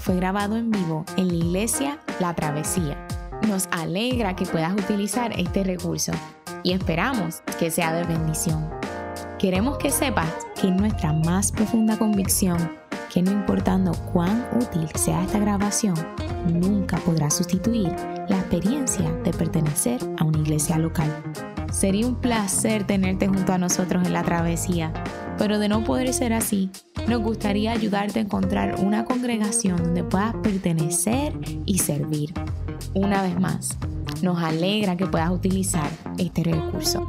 fue grabado en vivo en la iglesia La Travesía. Nos alegra que puedas utilizar este recurso y esperamos que sea de bendición. Queremos que sepas que nuestra más profunda convicción que no importando cuán útil sea esta grabación, nunca podrá sustituir la experiencia de pertenecer a una iglesia local. Sería un placer tenerte junto a nosotros en la travesía, pero de no poder ser así, nos gustaría ayudarte a encontrar una congregación donde puedas pertenecer y servir. Una vez más, nos alegra que puedas utilizar este recurso.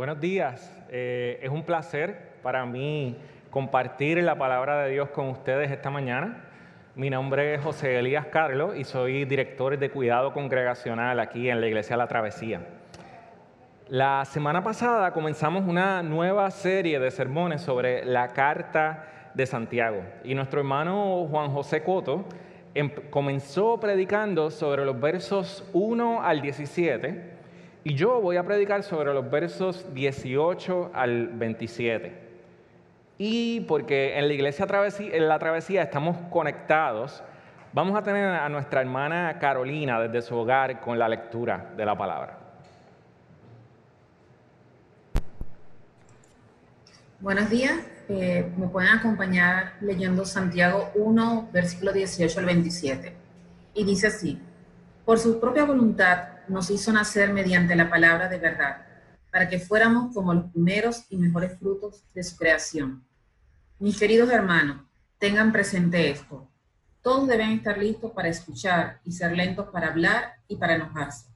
Buenos días, eh, es un placer para mí compartir la palabra de Dios con ustedes esta mañana. Mi nombre es José Elías Carlos y soy director de cuidado congregacional aquí en la Iglesia La Travesía. La semana pasada comenzamos una nueva serie de sermones sobre la carta de Santiago y nuestro hermano Juan José Coto em, comenzó predicando sobre los versos 1 al 17 y yo voy a predicar sobre los versos 18 al 27. Y porque en la iglesia travesía, en la travesía estamos conectados, vamos a tener a nuestra hermana Carolina desde su hogar con la lectura de la palabra. Buenos días, eh, me pueden acompañar leyendo Santiago 1, versículo 18 al 27. Y dice así, por su propia voluntad nos hizo nacer mediante la palabra de verdad, para que fuéramos como los primeros y mejores frutos de su creación. Mis queridos hermanos, tengan presente esto. Todos deben estar listos para escuchar y ser lentos para hablar y para enojarse.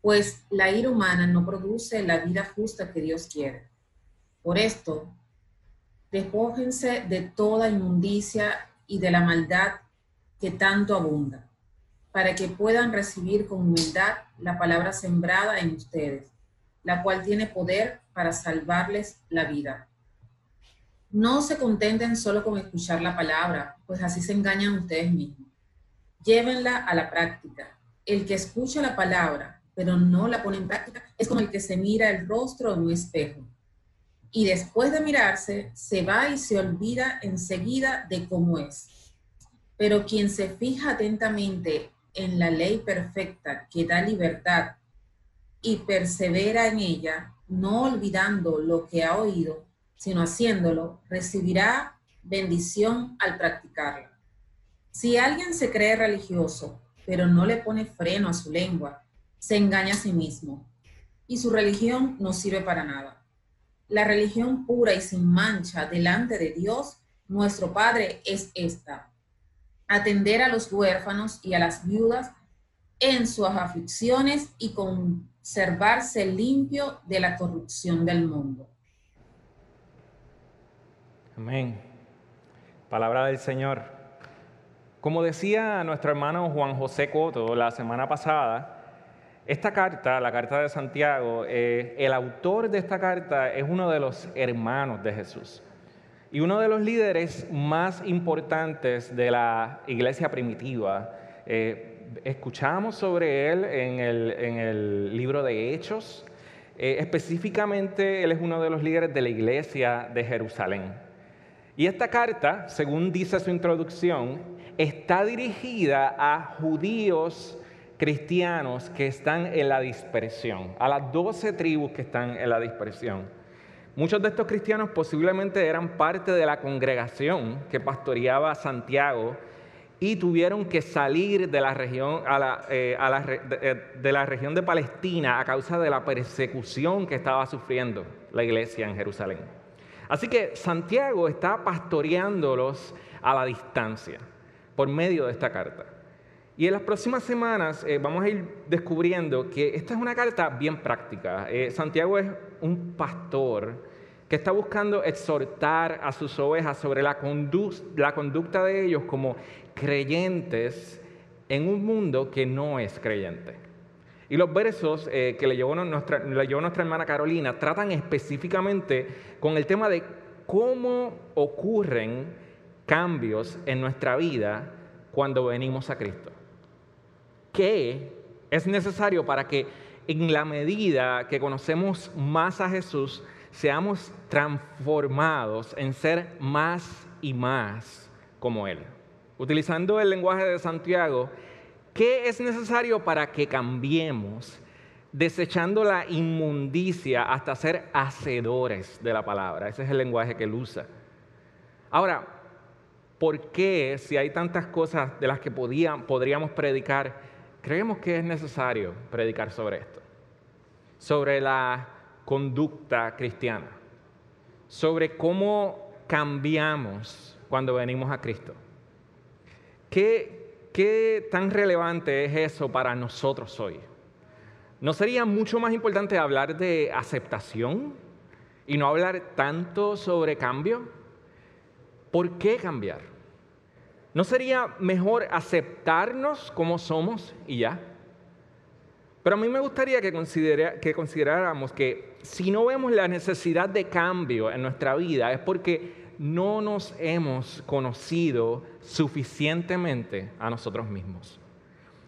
Pues la ira humana no produce la vida justa que Dios quiere. Por esto, despójense de toda inmundicia y de la maldad que tanto abunda para que puedan recibir con humildad la palabra sembrada en ustedes, la cual tiene poder para salvarles la vida. No se contenten solo con escuchar la palabra, pues así se engañan ustedes mismos. Llévenla a la práctica. El que escucha la palabra, pero no la pone en práctica, es como el que se mira el rostro en un espejo. Y después de mirarse, se va y se olvida enseguida de cómo es. Pero quien se fija atentamente en la ley perfecta que da libertad y persevera en ella, no olvidando lo que ha oído, sino haciéndolo, recibirá bendición al practicarla. Si alguien se cree religioso, pero no le pone freno a su lengua, se engaña a sí mismo y su religión no sirve para nada. La religión pura y sin mancha delante de Dios, nuestro Padre, es esta atender a los huérfanos y a las viudas en sus aflicciones y conservarse limpio de la corrupción del mundo. Amén. Palabra del Señor. Como decía nuestro hermano Juan José Coto la semana pasada, esta carta, la carta de Santiago, eh, el autor de esta carta es uno de los hermanos de Jesús. Y uno de los líderes más importantes de la iglesia primitiva, eh, escuchamos sobre él en el, libro de Hechos. Eh, específicamente, él es uno de los líderes de la iglesia de Jerusalén. Y esta carta, según dice su introducción, está dirigida a judíos cristianos que están en la dispersión, a las doce tribus que están en la dispersión. Muchos de estos cristianos posiblemente eran parte de la congregación que pastoreaba Santiago y tuvieron que salir de la región, eh, eh, de la región de Palestina a causa de la persecución que estaba sufriendo la iglesia en Jerusalén. Así que Santiago está pastoreándolos a la distancia por medio de esta carta. Y en las próximas semanas eh, vamos a ir descubriendo que esta es una carta bien práctica. Eh, Santiago es un pastor que está buscando exhortar a sus ovejas sobre la, conducta de ellos como creyentes en un mundo que no es creyente. Y los versos eh, que le llevó nuestra hermana Carolina tratan específicamente con el tema de cómo ocurren cambios en nuestra vida cuando venimos a Cristo. ¿Qué Es necesario para que en la medida que conocemos más a Jesús, seamos transformados en ser más y más como Él. Utilizando el lenguaje de Santiago, ¿qué es necesario para que cambiemos, desechando la inmundicia hasta ser hacedores de la palabra? Ese es el lenguaje que Él usa. Ahora, ¿por qué si hay tantas cosas de las que podríamos predicar, creemos que es necesario predicar sobre esto? Sobre la conducta cristiana, sobre cómo cambiamos cuando venimos a Cristo. ¿Qué, ¿Qué tan relevante es eso para nosotros hoy? ¿No sería mucho más importante hablar de aceptación y no hablar tanto sobre cambio? ¿Por qué cambiar? ¿No sería mejor aceptarnos como somos y ya? Pero a mí me gustaría que, consideráramos que si no vemos la necesidad de cambio en nuestra vida es porque no nos hemos conocido suficientemente a nosotros mismos.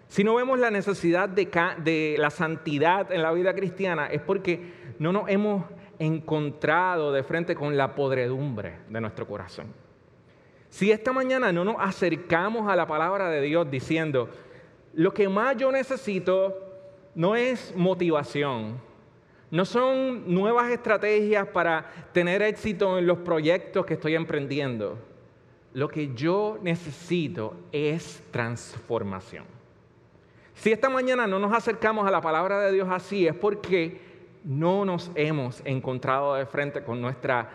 Si no vemos la necesidad de, de la santidad en la vida cristiana es porque no nos hemos encontrado de frente con la podredumbre de nuestro corazón. Si esta mañana no nos acercamos a la palabra de Dios diciendo, lo que más yo necesito no es motivación, no son nuevas estrategias para tener éxito en los proyectos que estoy emprendiendo. Lo que yo necesito es transformación. Si esta mañana no nos acercamos a la palabra de Dios así, es porque no nos hemos encontrado de frente con nuestra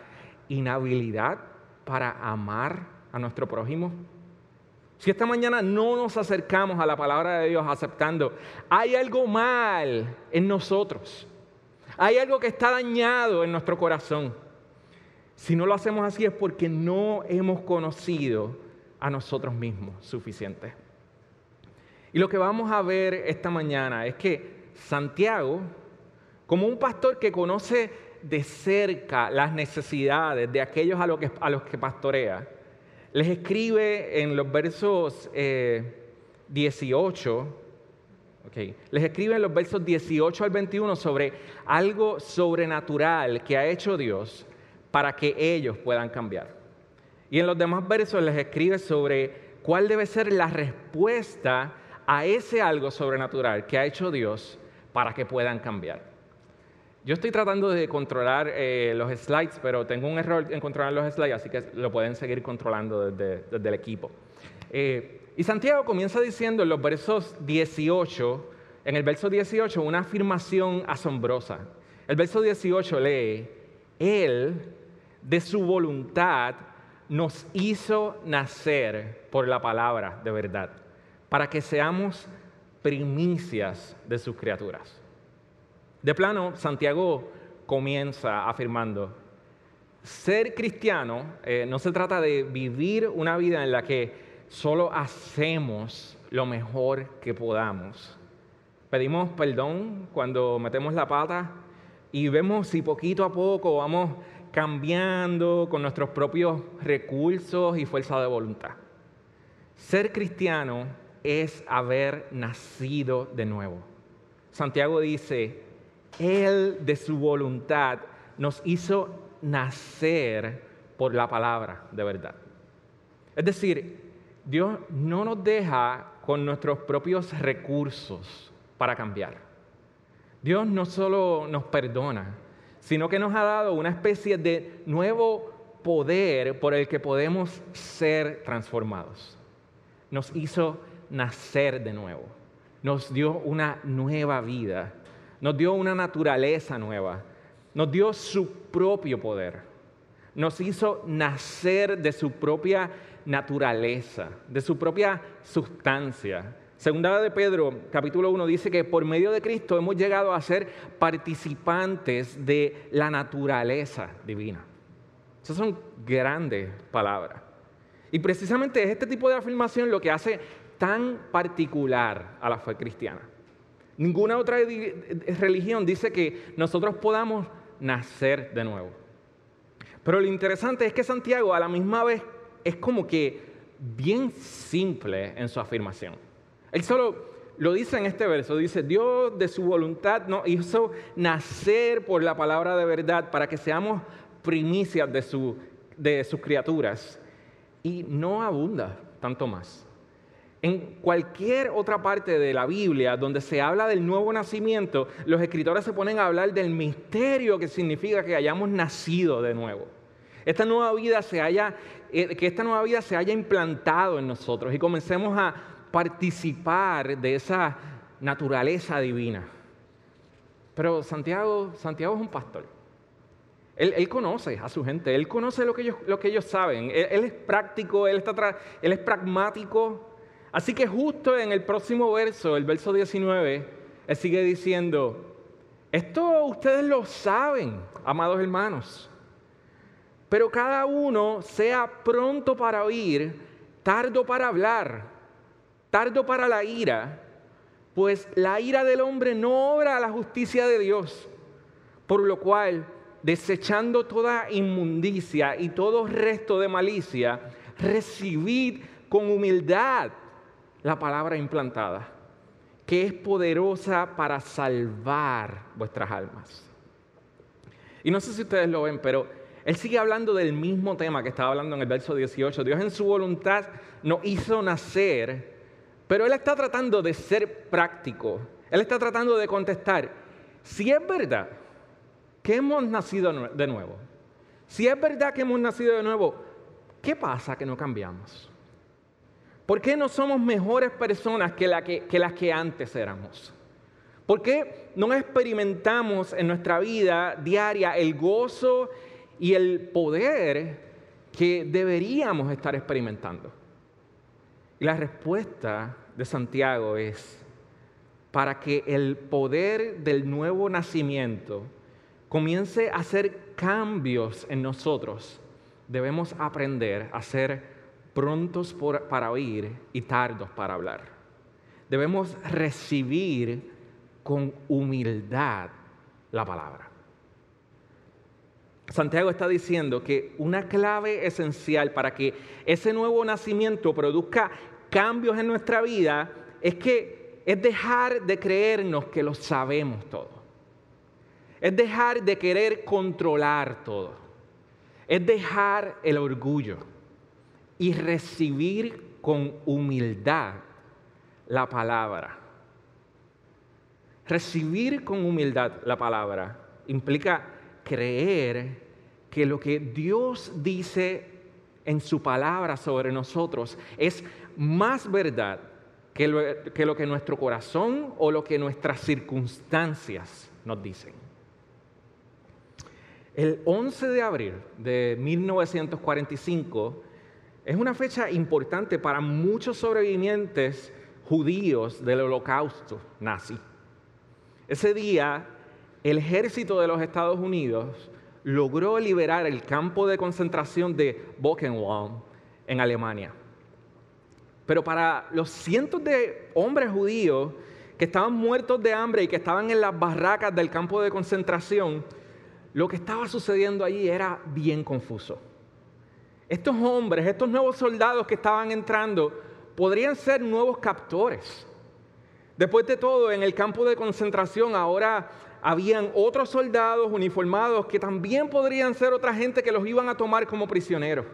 inhabilidad para amar a nuestro prójimo? Si esta mañana no nos acercamos a la palabra de Dios aceptando, hay algo mal en nosotros, hay algo que está dañado en nuestro corazón. Si no lo hacemos así es porque no hemos conocido a nosotros mismos suficiente. Y lo que vamos a ver esta mañana es que Santiago, como un pastor que conoce de cerca las necesidades de aquellos a los que, a los que pastorea, les escribe en los versos 18, eh, les escribe en los versos 18 al 21 sobre algo sobrenatural que ha hecho Dios para que ellos puedan cambiar. Y en los demás versos les escribe sobre cuál debe ser la respuesta a ese algo sobrenatural que ha hecho Dios para que puedan cambiar. Yo estoy tratando de controlar eh, los slides, pero tengo un error en controlar los slides, así que lo pueden seguir controlando desde, el equipo. Eh, y Santiago comienza diciendo en los versos 18, en el verso 18, una afirmación asombrosa. El verso 18 lee, Él, de su voluntad, nos hizo nacer por la palabra de verdad, para que seamos primicias de sus criaturas. De plano, Santiago comienza afirmando, ser cristiano eh, no se trata de vivir una vida en la que solo hacemos lo mejor que podamos. Pedimos perdón cuando metemos la pata y vemos si poquito a poco vamos cambiando con nuestros propios recursos y fuerza de voluntad. Ser cristiano es haber nacido de nuevo. Santiago dice, él de su voluntad nos hizo nacer por la palabra de verdad. Es decir, Dios no nos deja con nuestros propios recursos para cambiar. Dios no solo nos perdona, sino que nos ha dado una especie de nuevo poder por el que podemos ser transformados. Nos hizo nacer de nuevo, nos dio una nueva vida nos dio una naturaleza nueva, nos dio su propio poder, nos hizo nacer de su propia naturaleza, de su propia sustancia. Segunda de Pedro, capítulo 1, dice que por medio de Cristo hemos llegado a ser participantes de la naturaleza divina. Esas son grandes palabras. Y precisamente es este tipo de afirmación lo que hace tan particular a la fe cristiana. Ninguna otra religión dice que nosotros podamos nacer de nuevo. Pero lo interesante es que Santiago a la misma vez es como que bien simple en su afirmación. Él solo lo dice en este verso, dice, Dios de su voluntad nos hizo nacer por la palabra de verdad para que seamos primicias de, de sus criaturas. Y no abunda tanto más. En cualquier otra parte de la Biblia donde se habla del nuevo nacimiento, los escritores se ponen a hablar del misterio que significa que hayamos nacido de nuevo. Esta nueva vida se haya, eh, que esta nueva vida se haya implantado en nosotros y comencemos a participar de esa naturaleza divina. Pero Santiago, Santiago es un pastor. Él, conoce a su gente, él conoce lo que ellos, lo que ellos saben. Él, es práctico, él, está él es pragmático. Así que justo en el próximo verso, el verso 19, él sigue diciendo, esto ustedes lo saben, amados hermanos, pero cada uno sea pronto para oír, tardo para hablar, tardo para la ira, pues la ira del hombre no obra a la justicia de Dios, por lo cual, desechando toda inmundicia y todo resto de malicia, recibid con humildad la palabra implantada, que es poderosa para salvar vuestras almas. Y no sé si ustedes lo ven, pero él sigue hablando del mismo tema que estaba hablando en el verso 18. Dios en su voluntad nos hizo nacer, pero Él está tratando de ser práctico. Él está tratando de contestar, si es verdad que hemos nacido de nuevo, si es verdad que hemos nacido de nuevo, ¿qué pasa que no cambiamos? ¿Por qué no somos mejores personas que, las que antes éramos? ¿Por qué no experimentamos en nuestra vida diaria el gozo y el poder que deberíamos estar experimentando? Y la respuesta de Santiago es, para que el poder del nuevo nacimiento comience a hacer cambios en nosotros, debemos aprender a ser prontos para oír y tardos para hablar. Debemos recibir con humildad la palabra. Santiago está diciendo que una clave esencial para que ese nuevo nacimiento produzca cambios en nuestra vida es que es dejar de creernos que lo sabemos todo. Es dejar de querer controlar todo. Es dejar el orgullo y recibir con humildad la palabra. Recibir con humildad la palabra implica creer que lo que Dios dice en su palabra sobre nosotros es más verdad que lo, que nuestro corazón o lo que nuestras circunstancias nos dicen. El 11 de abril de 1945, es una fecha importante para muchos sobrevivientes judíos del holocausto nazi. Ese día, el ejército de los Estados Unidos logró liberar el campo de concentración de Buchenwald en Alemania. Pero para los cientos de hombres judíos que estaban muertos de hambre y que estaban en las barracas del campo de concentración, lo que estaba sucediendo allí era bien confuso. Estos hombres, estos nuevos soldados que estaban entrando, podrían ser nuevos captores. Después de todo, en el campo de concentración ahora habían otros soldados uniformados que también podrían ser otra gente que los iban a tomar como prisioneros.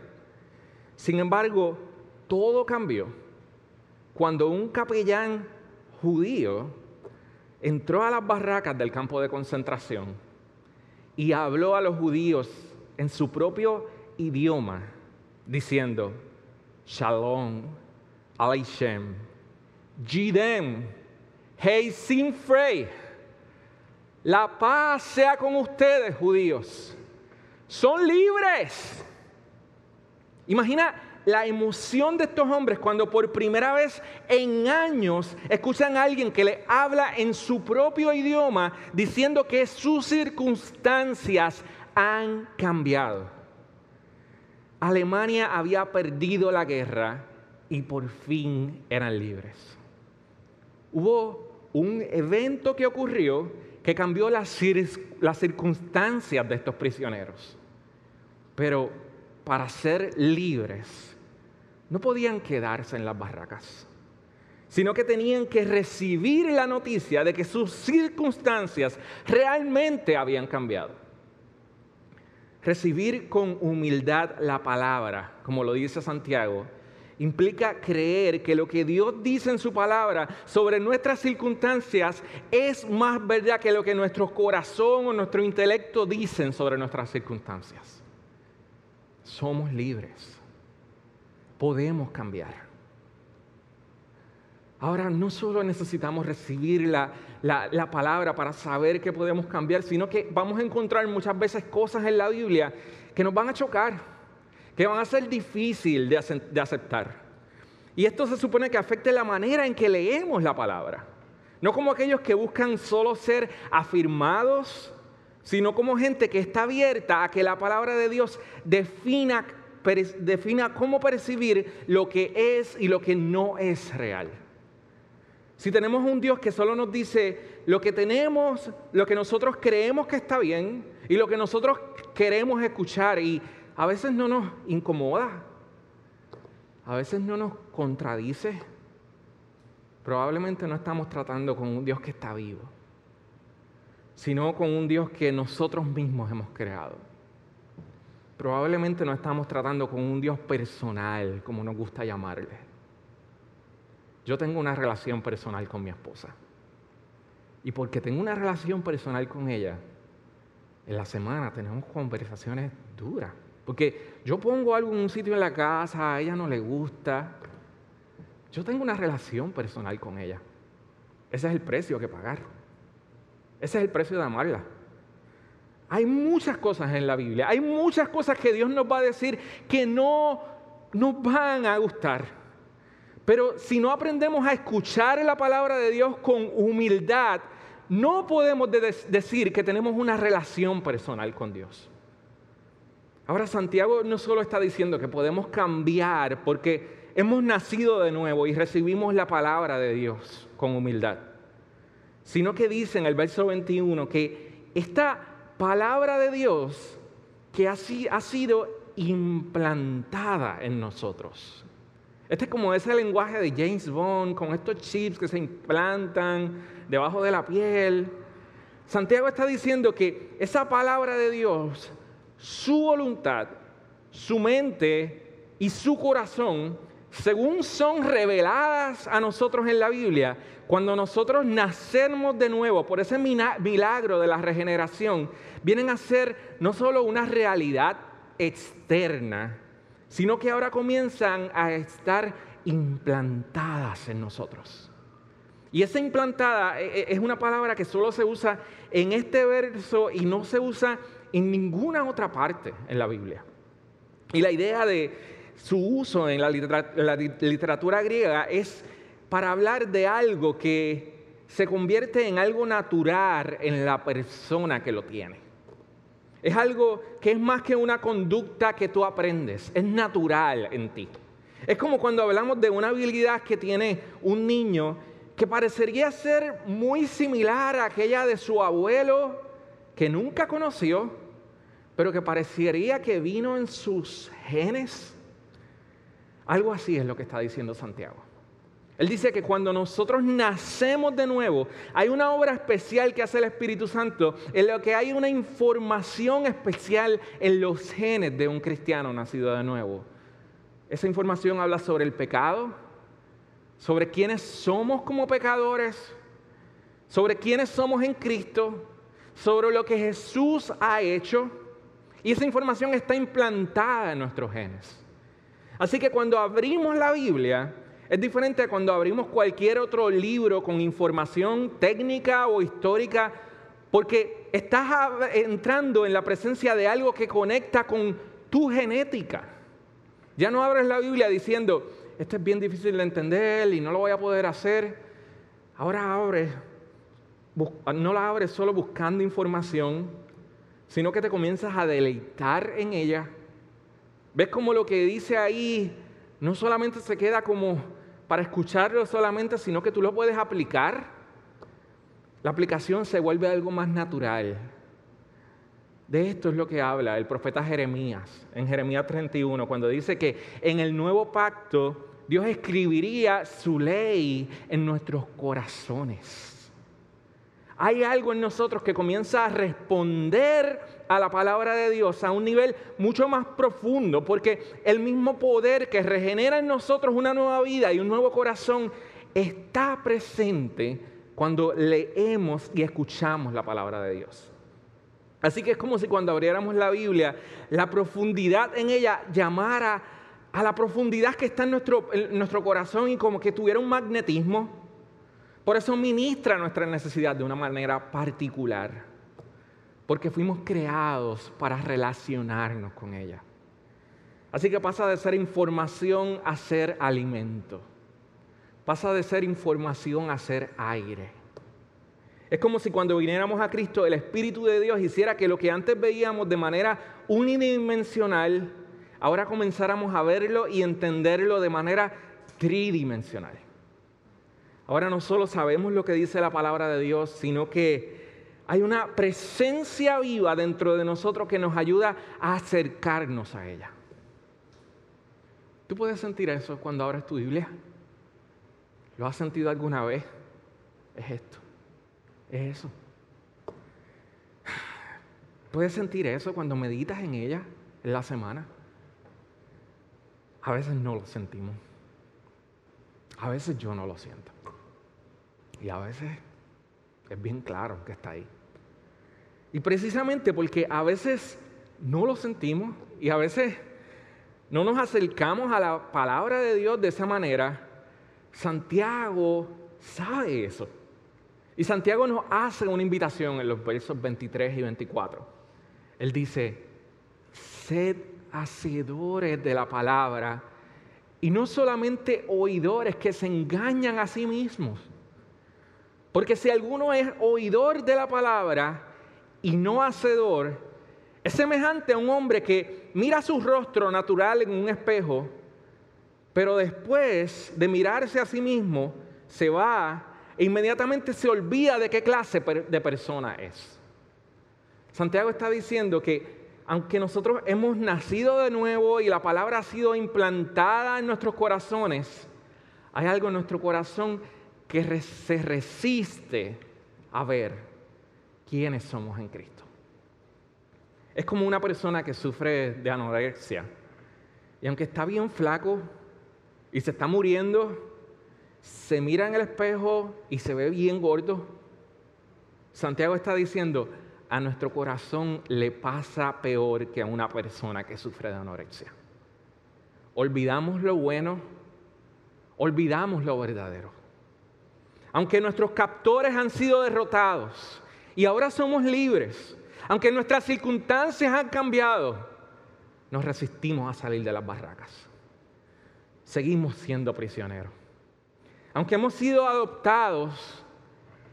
Sin embargo, todo cambió cuando un capellán judío entró a las barracas del campo de concentración y habló a los judíos en su propio idioma diciendo, Shalom, Aleichem, Jidem, Hey Sinfrey, la paz sea con ustedes, judíos. Son libres. Imagina la emoción de estos hombres cuando por primera vez en años escuchan a alguien que le habla en su propio idioma diciendo que sus circunstancias han cambiado. Alemania había perdido la guerra y por fin eran libres. Hubo un evento que ocurrió que cambió las, circunstancias de estos prisioneros. Pero para ser libres, no podían quedarse en las barracas. sino que tenían que recibir la noticia de que sus circunstancias realmente habían cambiado. Recibir con humildad la palabra, como lo dice Santiago, implica creer que lo que Dios dice en su palabra sobre nuestras circunstancias es más verdad que lo que nuestro corazón o nuestro intelecto dicen sobre nuestras circunstancias. Somos libres. Podemos cambiar. Ahora no solo necesitamos recibir la, la, palabra para saber que podemos cambiar, sino que vamos a encontrar muchas veces cosas en la Biblia que nos van a chocar, que van a ser difíciles de, de aceptar. Y esto se supone que afecte la manera en que leemos la palabra. No como aquellos que buscan solo ser afirmados, sino como gente que está abierta a que la palabra de Dios defina, defina cómo percibir lo que es y lo que no es real. Si tenemos un Dios que solo nos dice lo que tenemos, lo que nosotros creemos que está bien y lo que nosotros queremos escuchar y a veces no nos incomoda, a veces no nos contradice, probablemente no estamos tratando con un Dios que está vivo, sino con un Dios que nosotros mismos hemos creado. Probablemente no estamos tratando con un Dios personal, como nos gusta llamarle yo tengo una relación personal con mi esposa. Y porque tengo una relación personal con ella, en la semana tenemos conversaciones duras. Porque yo pongo algo en un sitio en la casa, a ella no le gusta. Yo tengo una relación personal con ella. Ese es el precio que pagar. Ese es el precio de amarla. Hay muchas cosas en la Biblia, hay muchas cosas que Dios nos va a decir que no nos van a gustar. Pero si no aprendemos a escuchar la palabra de Dios con humildad, no podemos decir que tenemos una relación personal con Dios. Ahora Santiago no solo está diciendo que podemos cambiar porque hemos nacido de nuevo y recibimos la palabra de Dios con humildad, sino que dice en el verso 21 que esta palabra de Dios que ha sido implantada en nosotros. Este es como ese lenguaje de James Bond, con estos chips que se implantan debajo de la piel. Santiago está diciendo que esa palabra de Dios, su voluntad, su mente y su corazón, según son reveladas a nosotros en la Biblia, cuando nosotros nacemos de nuevo por ese milagro de la regeneración, vienen a ser no solo una realidad externa, sino que ahora comienzan a estar implantadas en nosotros. Y esa implantada eh, eh, es una palabra que solo se usa en este verso y no se usa en ninguna otra parte en la Biblia. Y la idea de su uso en la literatura griega es para hablar de algo que se convierte en algo natural en la persona que lo tiene. Es algo que es más que una conducta que tú aprendes, es natural en ti. Es como cuando hablamos de una habilidad que tiene un niño que parecería ser muy similar a aquella de su abuelo que nunca conoció, pero que parecería que vino en sus genes. Algo así es lo que está diciendo Santiago. Él dice que cuando nosotros nacemos de nuevo, hay una obra especial que hace el Espíritu Santo, en lo que hay una información especial en los genes de un cristiano nacido de nuevo. Esa información habla sobre el pecado, sobre quiénes somos como pecadores, sobre quiénes somos en Cristo, sobre lo que Jesús ha hecho. Y esa información está implantada en nuestros genes. Así que cuando abrimos la Biblia, es diferente cuando abrimos cualquier otro libro con información técnica o histórica, porque estás entrando en la presencia de algo que conecta con tu genética. Ya no abres la Biblia diciendo, esto es bien difícil de entender y no lo voy a poder hacer. Ahora abres, no la abres solo buscando información, sino que te comienzas a deleitar en ella. ¿Ves como lo que dice ahí no solamente se queda como para escucharlo solamente, sino que tú lo puedes aplicar? La aplicación se vuelve algo más natural. De esto es lo que habla el profeta Jeremías en Jeremías 31, cuando dice que en el nuevo pacto Dios escribiría su ley en nuestros corazones. Hay algo en nosotros que comienza a responder a la palabra de Dios a un nivel mucho más profundo, porque el mismo poder que regenera en nosotros una nueva vida y un nuevo corazón está presente cuando leemos y escuchamos la palabra de Dios. Así que es como si cuando abriéramos la Biblia, la profundidad en ella llamara a la profundidad que está en nuestro, nuestro corazón y como que tuviera un magnetismo. Por eso ministra nuestra necesidad de una manera particular, porque fuimos creados para relacionarnos con ella. Así que pasa de ser información a ser alimento. Pasa de ser información a ser aire. Es como si cuando viniéramos a Cristo el Espíritu de Dios hiciera que lo que antes veíamos de manera unidimensional, ahora comenzáramos a verlo y entenderlo de manera tridimensional. Ahora no solo sabemos lo que dice la palabra de Dios, sino que hay una presencia viva dentro de nosotros que nos ayuda a acercarnos a ella. ¿Tú puedes sentir eso cuando abres tu Biblia? ¿Lo has sentido alguna vez? Es esto. Es eso. ¿Puedes sentir eso cuando meditas en ella en la semana? A veces no lo sentimos. A veces yo no lo siento. Y a veces es bien claro que está ahí. Y precisamente porque a veces no lo sentimos y a veces no nos acercamos a la palabra de Dios de esa manera, Santiago sabe eso. Y Santiago nos hace una invitación en los versos 23 y 24. Él dice, sed hacedores de la palabra y no solamente oidores que se engañan a sí mismos. Porque si alguno es oidor de la palabra y no hacedor, es semejante a un hombre que mira su rostro natural en un espejo, pero después de mirarse a sí mismo, se va e inmediatamente se olvida de qué clase de persona es. Santiago está diciendo que aunque nosotros hemos nacido de nuevo y la palabra ha sido implantada en nuestros corazones, hay algo en nuestro corazón que se resiste a ver quiénes somos en Cristo. Es como una persona que sufre de anorexia y aunque está bien flaco y se está muriendo, se mira en el espejo y se ve bien gordo. Santiago está diciendo, a nuestro corazón le pasa peor que a una persona que sufre de anorexia. Olvidamos lo bueno, olvidamos lo verdadero. Aunque nuestros captores han sido derrotados y ahora somos libres, aunque nuestras circunstancias han cambiado, nos resistimos a salir de las barracas. Seguimos siendo prisioneros aunque hemos sido adoptados,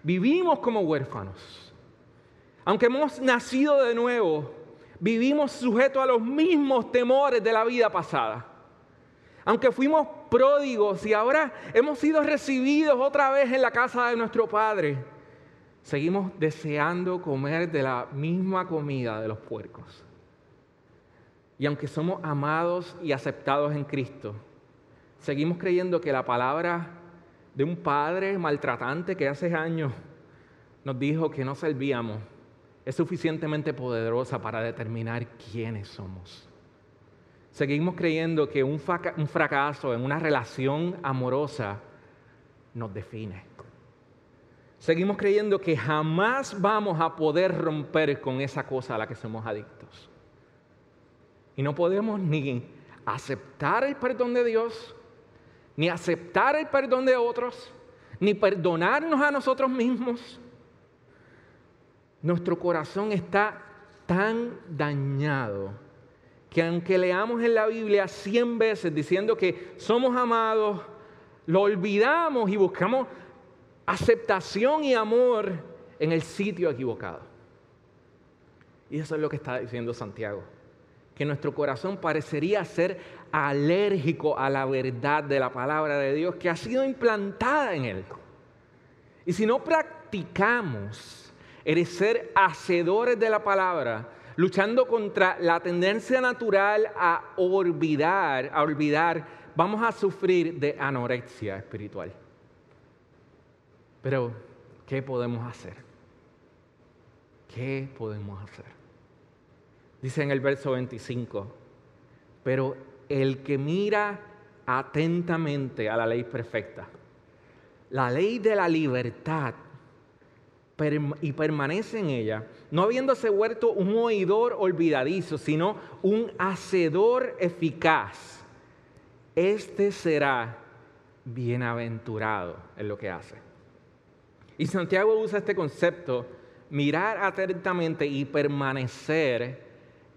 vivimos como huérfanos. Aunque hemos nacido de nuevo, vivimos sujetos a los mismos temores de la vida pasada. Aunque fuimos pródigos y ahora hemos sido recibidos otra vez en la casa de nuestro Padre, seguimos deseando comer de la misma comida de los puercos. Y aunque somos amados y aceptados en Cristo, seguimos creyendo que la palabra de un padre maltratante que hace años nos dijo que no servíamos es suficientemente poderosa para determinar quiénes somos. Seguimos creyendo que un, fracaso en una relación amorosa nos define. Seguimos creyendo que jamás vamos a poder romper con esa cosa a la que somos adictos. Y no podemos ni aceptar el perdón de Dios, ni aceptar el perdón de otros, ni perdonarnos a nosotros mismos. Nuestro corazón está tan dañado que aunque leamos en la Biblia cien veces diciendo que somos amados, lo olvidamos y buscamos aceptación y amor en el sitio equivocado. Y eso es lo que está diciendo Santiago, que nuestro corazón parecería ser alérgico a la verdad de la palabra de Dios que ha sido implantada en él. Y si no practicamos el ser hacedores de la palabra, luchando contra la tendencia natural a olvidar, a olvidar vamos a sufrir de anorexia espiritual. Pero, ¿qué podemos hacer? ¿Qué podemos hacer? Dice en el verso 25, pero el que mira atentamente a la ley perfecta, la ley de la libertad, y permanece en ella, no habiéndose vuelto un oidor olvidadizo, sino un hacedor eficaz, este será bienaventurado en lo que hace. Y Santiago usa este concepto, mirar atentamente y permanecer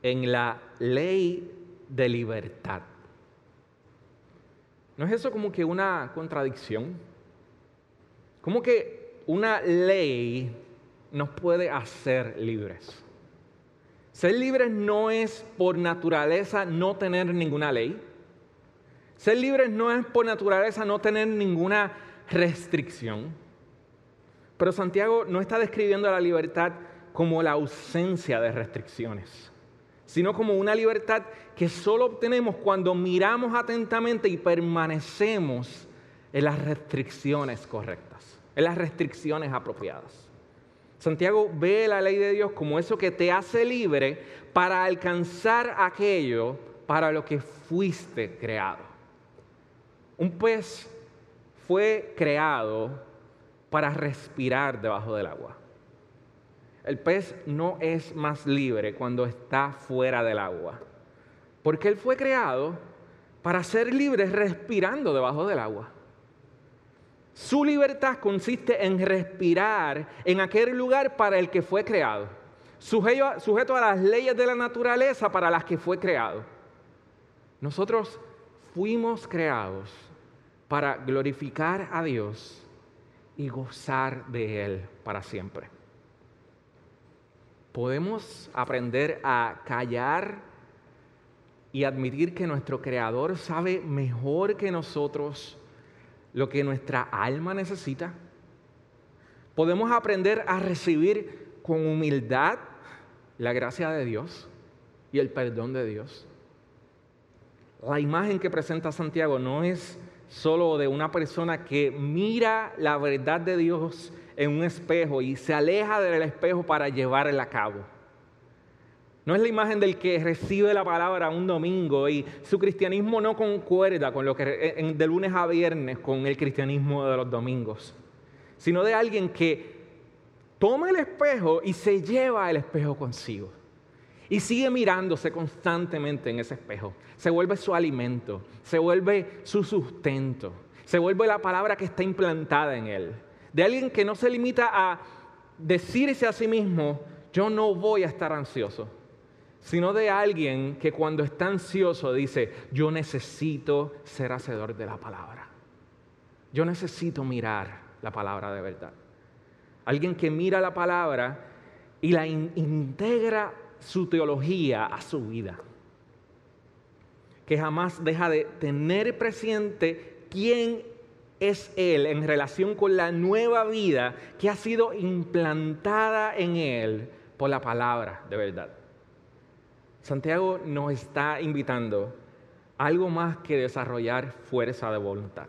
en la ley de libertad. ¿No es eso como que una contradicción? Como que una ley nos puede hacer libres? Ser libres no es por naturaleza no tener ninguna ley. Ser libres no es por naturaleza no tener ninguna restricción. Pero Santiago no está describiendo la libertad como la ausencia de restricciones sino como una libertad que solo obtenemos cuando miramos atentamente y permanecemos en las restricciones correctas, en las restricciones apropiadas. Santiago ve la ley de Dios como eso que te hace libre para alcanzar aquello para lo que fuiste creado. Un pez fue creado para respirar debajo del agua. El pez no es más libre cuando está fuera del agua, porque él fue creado para ser libre respirando debajo del agua. Su libertad consiste en respirar en aquel lugar para el que fue creado, sujeto, a las leyes de la naturaleza para las que fue creado. Nosotros fuimos creados para glorificar a Dios y gozar de Él para siempre podemos aprender a callar y admitir que nuestro Creador sabe mejor que nosotros lo que nuestra alma necesita. Podemos aprender a recibir con humildad la gracia de Dios y el perdón de Dios. La imagen que presenta Santiago no es solo de una persona que mira la verdad de Dios en un espejo y se aleja del espejo para llevarla a cabo. No es la imagen del que recibe la palabra un domingo y su cristianismo no concuerda con lo que de lunes a viernes con el cristianismo de los domingos, sino de alguien que toma el espejo y se lleva el espejo consigo y sigue mirándose constantemente en ese espejo. Se vuelve su alimento, se vuelve su sustento, se vuelve la palabra que está implantada en él de alguien que no se limita a decirse a sí mismo, yo no voy a estar ansioso, sino de alguien que cuando está ansioso dice, yo necesito ser hacedor de la palabra. Yo necesito mirar la palabra de verdad. Alguien que mira la palabra y la integra su teología a su vida. Que jamás deja de tener presente quién es Él en relación con la nueva vida que ha sido implantada en Él por la palabra de verdad. Santiago nos está invitando a algo más que desarrollar fuerza de voluntad.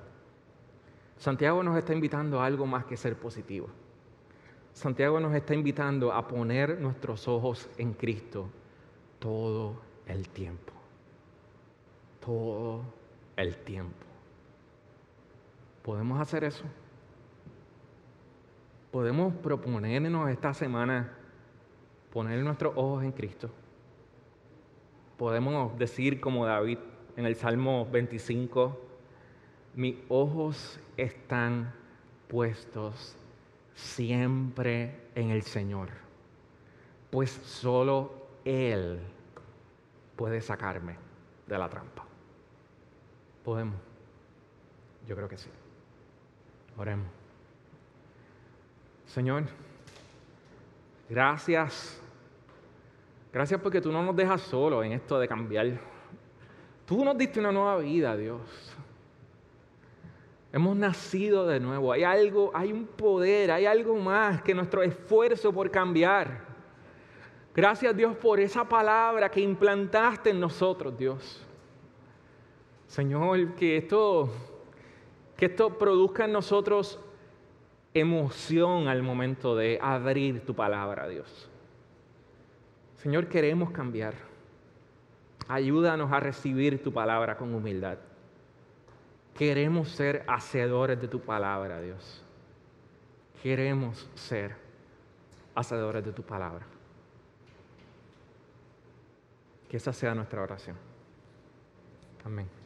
Santiago nos está invitando a algo más que ser positivo. Santiago nos está invitando a poner nuestros ojos en Cristo todo el tiempo. Todo el tiempo. ¿Podemos hacer eso? Podemos proponernos esta semana poner nuestros ojos en Cristo. Podemos decir como David en el Salmo 25, mis ojos están puestos siempre en el Señor, pues solo Él puede sacarme de la trampa. ¿Podemos? Yo creo que sí. Oremos. Señor, gracias. Gracias porque tú no nos dejas solos en esto de cambiar. Tú nos diste una nueva vida, Dios. Hemos nacido de nuevo. Hay algo, hay un poder, hay algo más que nuestro esfuerzo por cambiar. Gracias Dios por esa palabra que implantaste en nosotros, Dios. Señor, que esto, que esto produzca en nosotros emoción al momento de abrir tu palabra, Dios. Señor, queremos cambiar. Ayúdanos a recibir tu palabra con humildad. Queremos ser hacedores de tu palabra, Dios. Queremos ser hacedores de tu palabra. Que esa sea nuestra oración. Amén.